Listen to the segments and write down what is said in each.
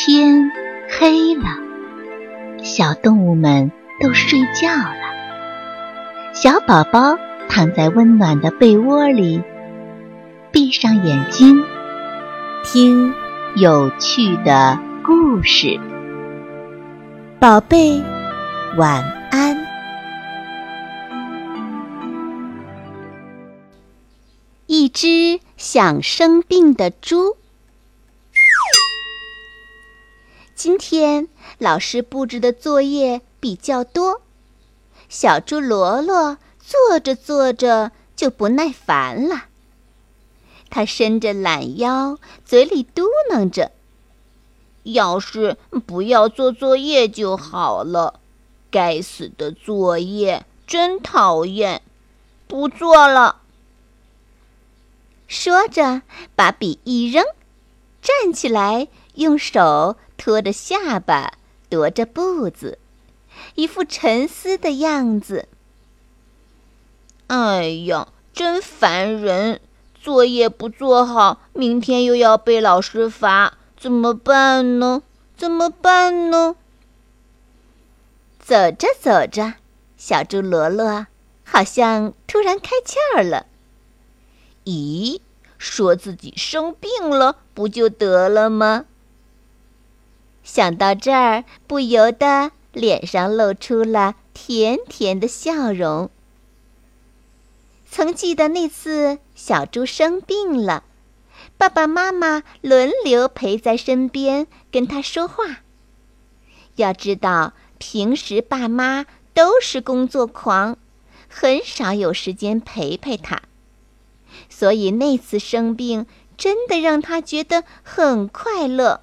天黑了，小动物们都睡觉了。小宝宝躺在温暖的被窝里，闭上眼睛，听有趣的故事。宝贝，晚安。一只想生病的猪。今天老师布置的作业比较多，小猪罗罗做着做着就不耐烦了。他伸着懒腰，嘴里嘟囔着：“要是不要做作业就好了，该死的作业真讨厌，不做了。”说着，把笔一扔，站起来，用手。拖着下巴，踱着步子，一副沉思的样子。哎呀，真烦人！作业不做好，明天又要被老师罚，怎么办呢？怎么办呢？走着走着，小猪罗罗好像突然开窍了。咦，说自己生病了，不就得了吗？想到这儿，不由得脸上露出了甜甜的笑容。曾记得那次小猪生病了，爸爸妈妈轮流陪在身边跟他说话。要知道，平时爸妈都是工作狂，很少有时间陪陪他，所以那次生病真的让他觉得很快乐。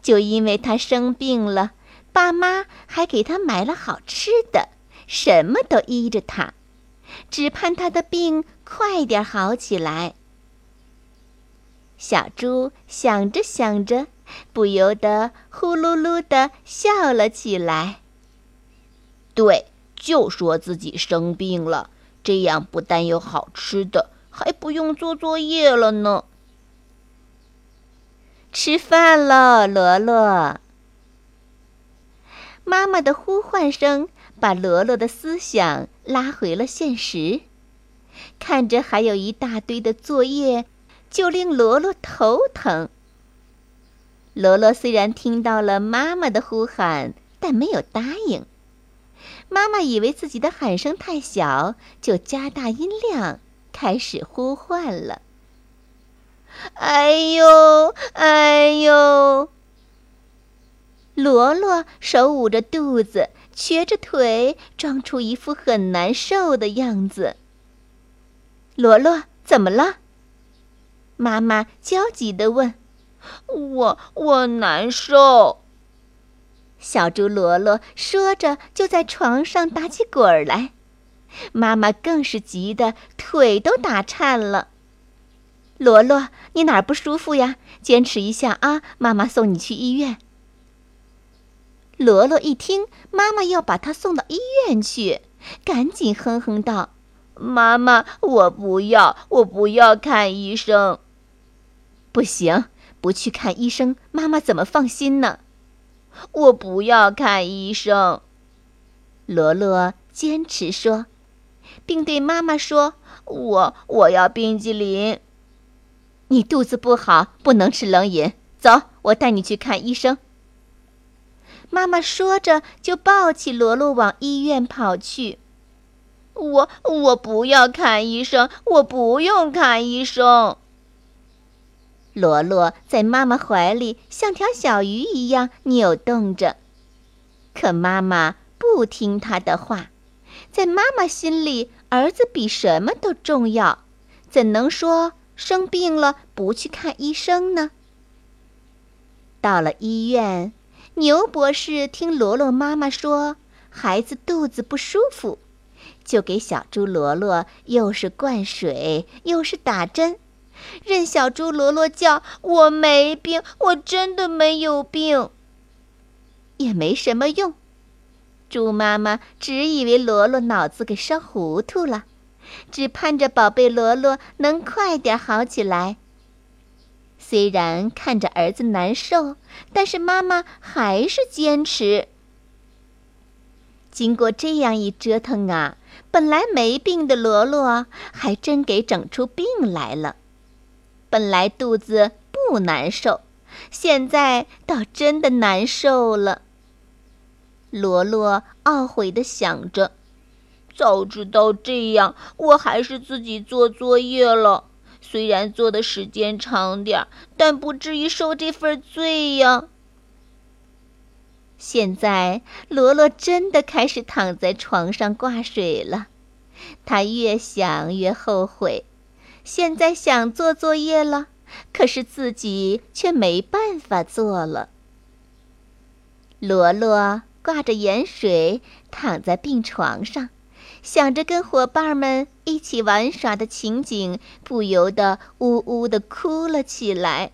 就因为他生病了，爸妈还给他买了好吃的，什么都依着他，只盼他的病快点好起来。小猪想着想着，不由得呼噜噜的笑了起来。对，就说自己生病了，这样不但有好吃的，还不用做作业了呢。吃饭喽，罗罗。妈妈的呼唤声把罗罗的思想拉回了现实。看着还有一大堆的作业，就令罗罗头疼。罗罗虽然听到了妈妈的呼喊，但没有答应。妈妈以为自己的喊声太小，就加大音量开始呼唤了。哎呦，哎呦！罗罗手捂着肚子，瘸着腿，装出一副很难受的样子。罗罗，怎么了？妈妈焦急地问。我我难受。小猪罗罗说着，就在床上打起滚儿来。妈妈更是急得腿都打颤了。罗罗，你哪儿不舒服呀？坚持一下啊，妈妈送你去医院。罗罗一听妈妈要把他送到医院去，赶紧哼哼道：“妈妈，我不要，我不要看医生。不行，不去看医生，妈妈怎么放心呢？我不要看医生。”罗罗坚持说，并对妈妈说：“我我要冰激凌。”你肚子不好，不能吃冷饮。走，我带你去看医生。妈妈说着，就抱起罗罗往医院跑去。我我不要看医生，我不用看医生。罗罗在妈妈怀里像条小鱼一样扭动着，可妈妈不听他的话。在妈妈心里，儿子比什么都重要，怎能说？生病了不去看医生呢？到了医院，牛博士听罗罗妈妈说孩子肚子不舒服，就给小猪罗罗又是灌水又是打针，任小猪罗罗叫：“我没病，我真的没有病。”也没什么用，猪妈妈只以为罗罗脑子给烧糊涂了。只盼着宝贝罗罗能快点好起来。虽然看着儿子难受，但是妈妈还是坚持。经过这样一折腾啊，本来没病的罗罗还真给整出病来了。本来肚子不难受，现在倒真的难受了。罗罗懊悔地想着：“早知道这样，我还是自己做作业了。”虽然做的时间长点儿，但不至于受这份罪呀。现在罗罗真的开始躺在床上挂水了，他越想越后悔。现在想做作业了，可是自己却没办法做了。罗罗挂着盐水躺在病床上。想着跟伙伴们一起玩耍的情景，不由得呜呜地哭了起来。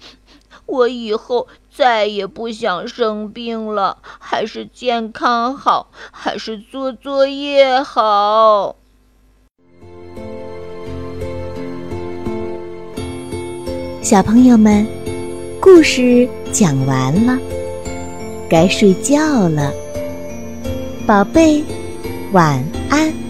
我以后再也不想生病了，还是健康好，还是做作业好。小朋友们，故事讲完了，该睡觉了，宝贝。晚安安。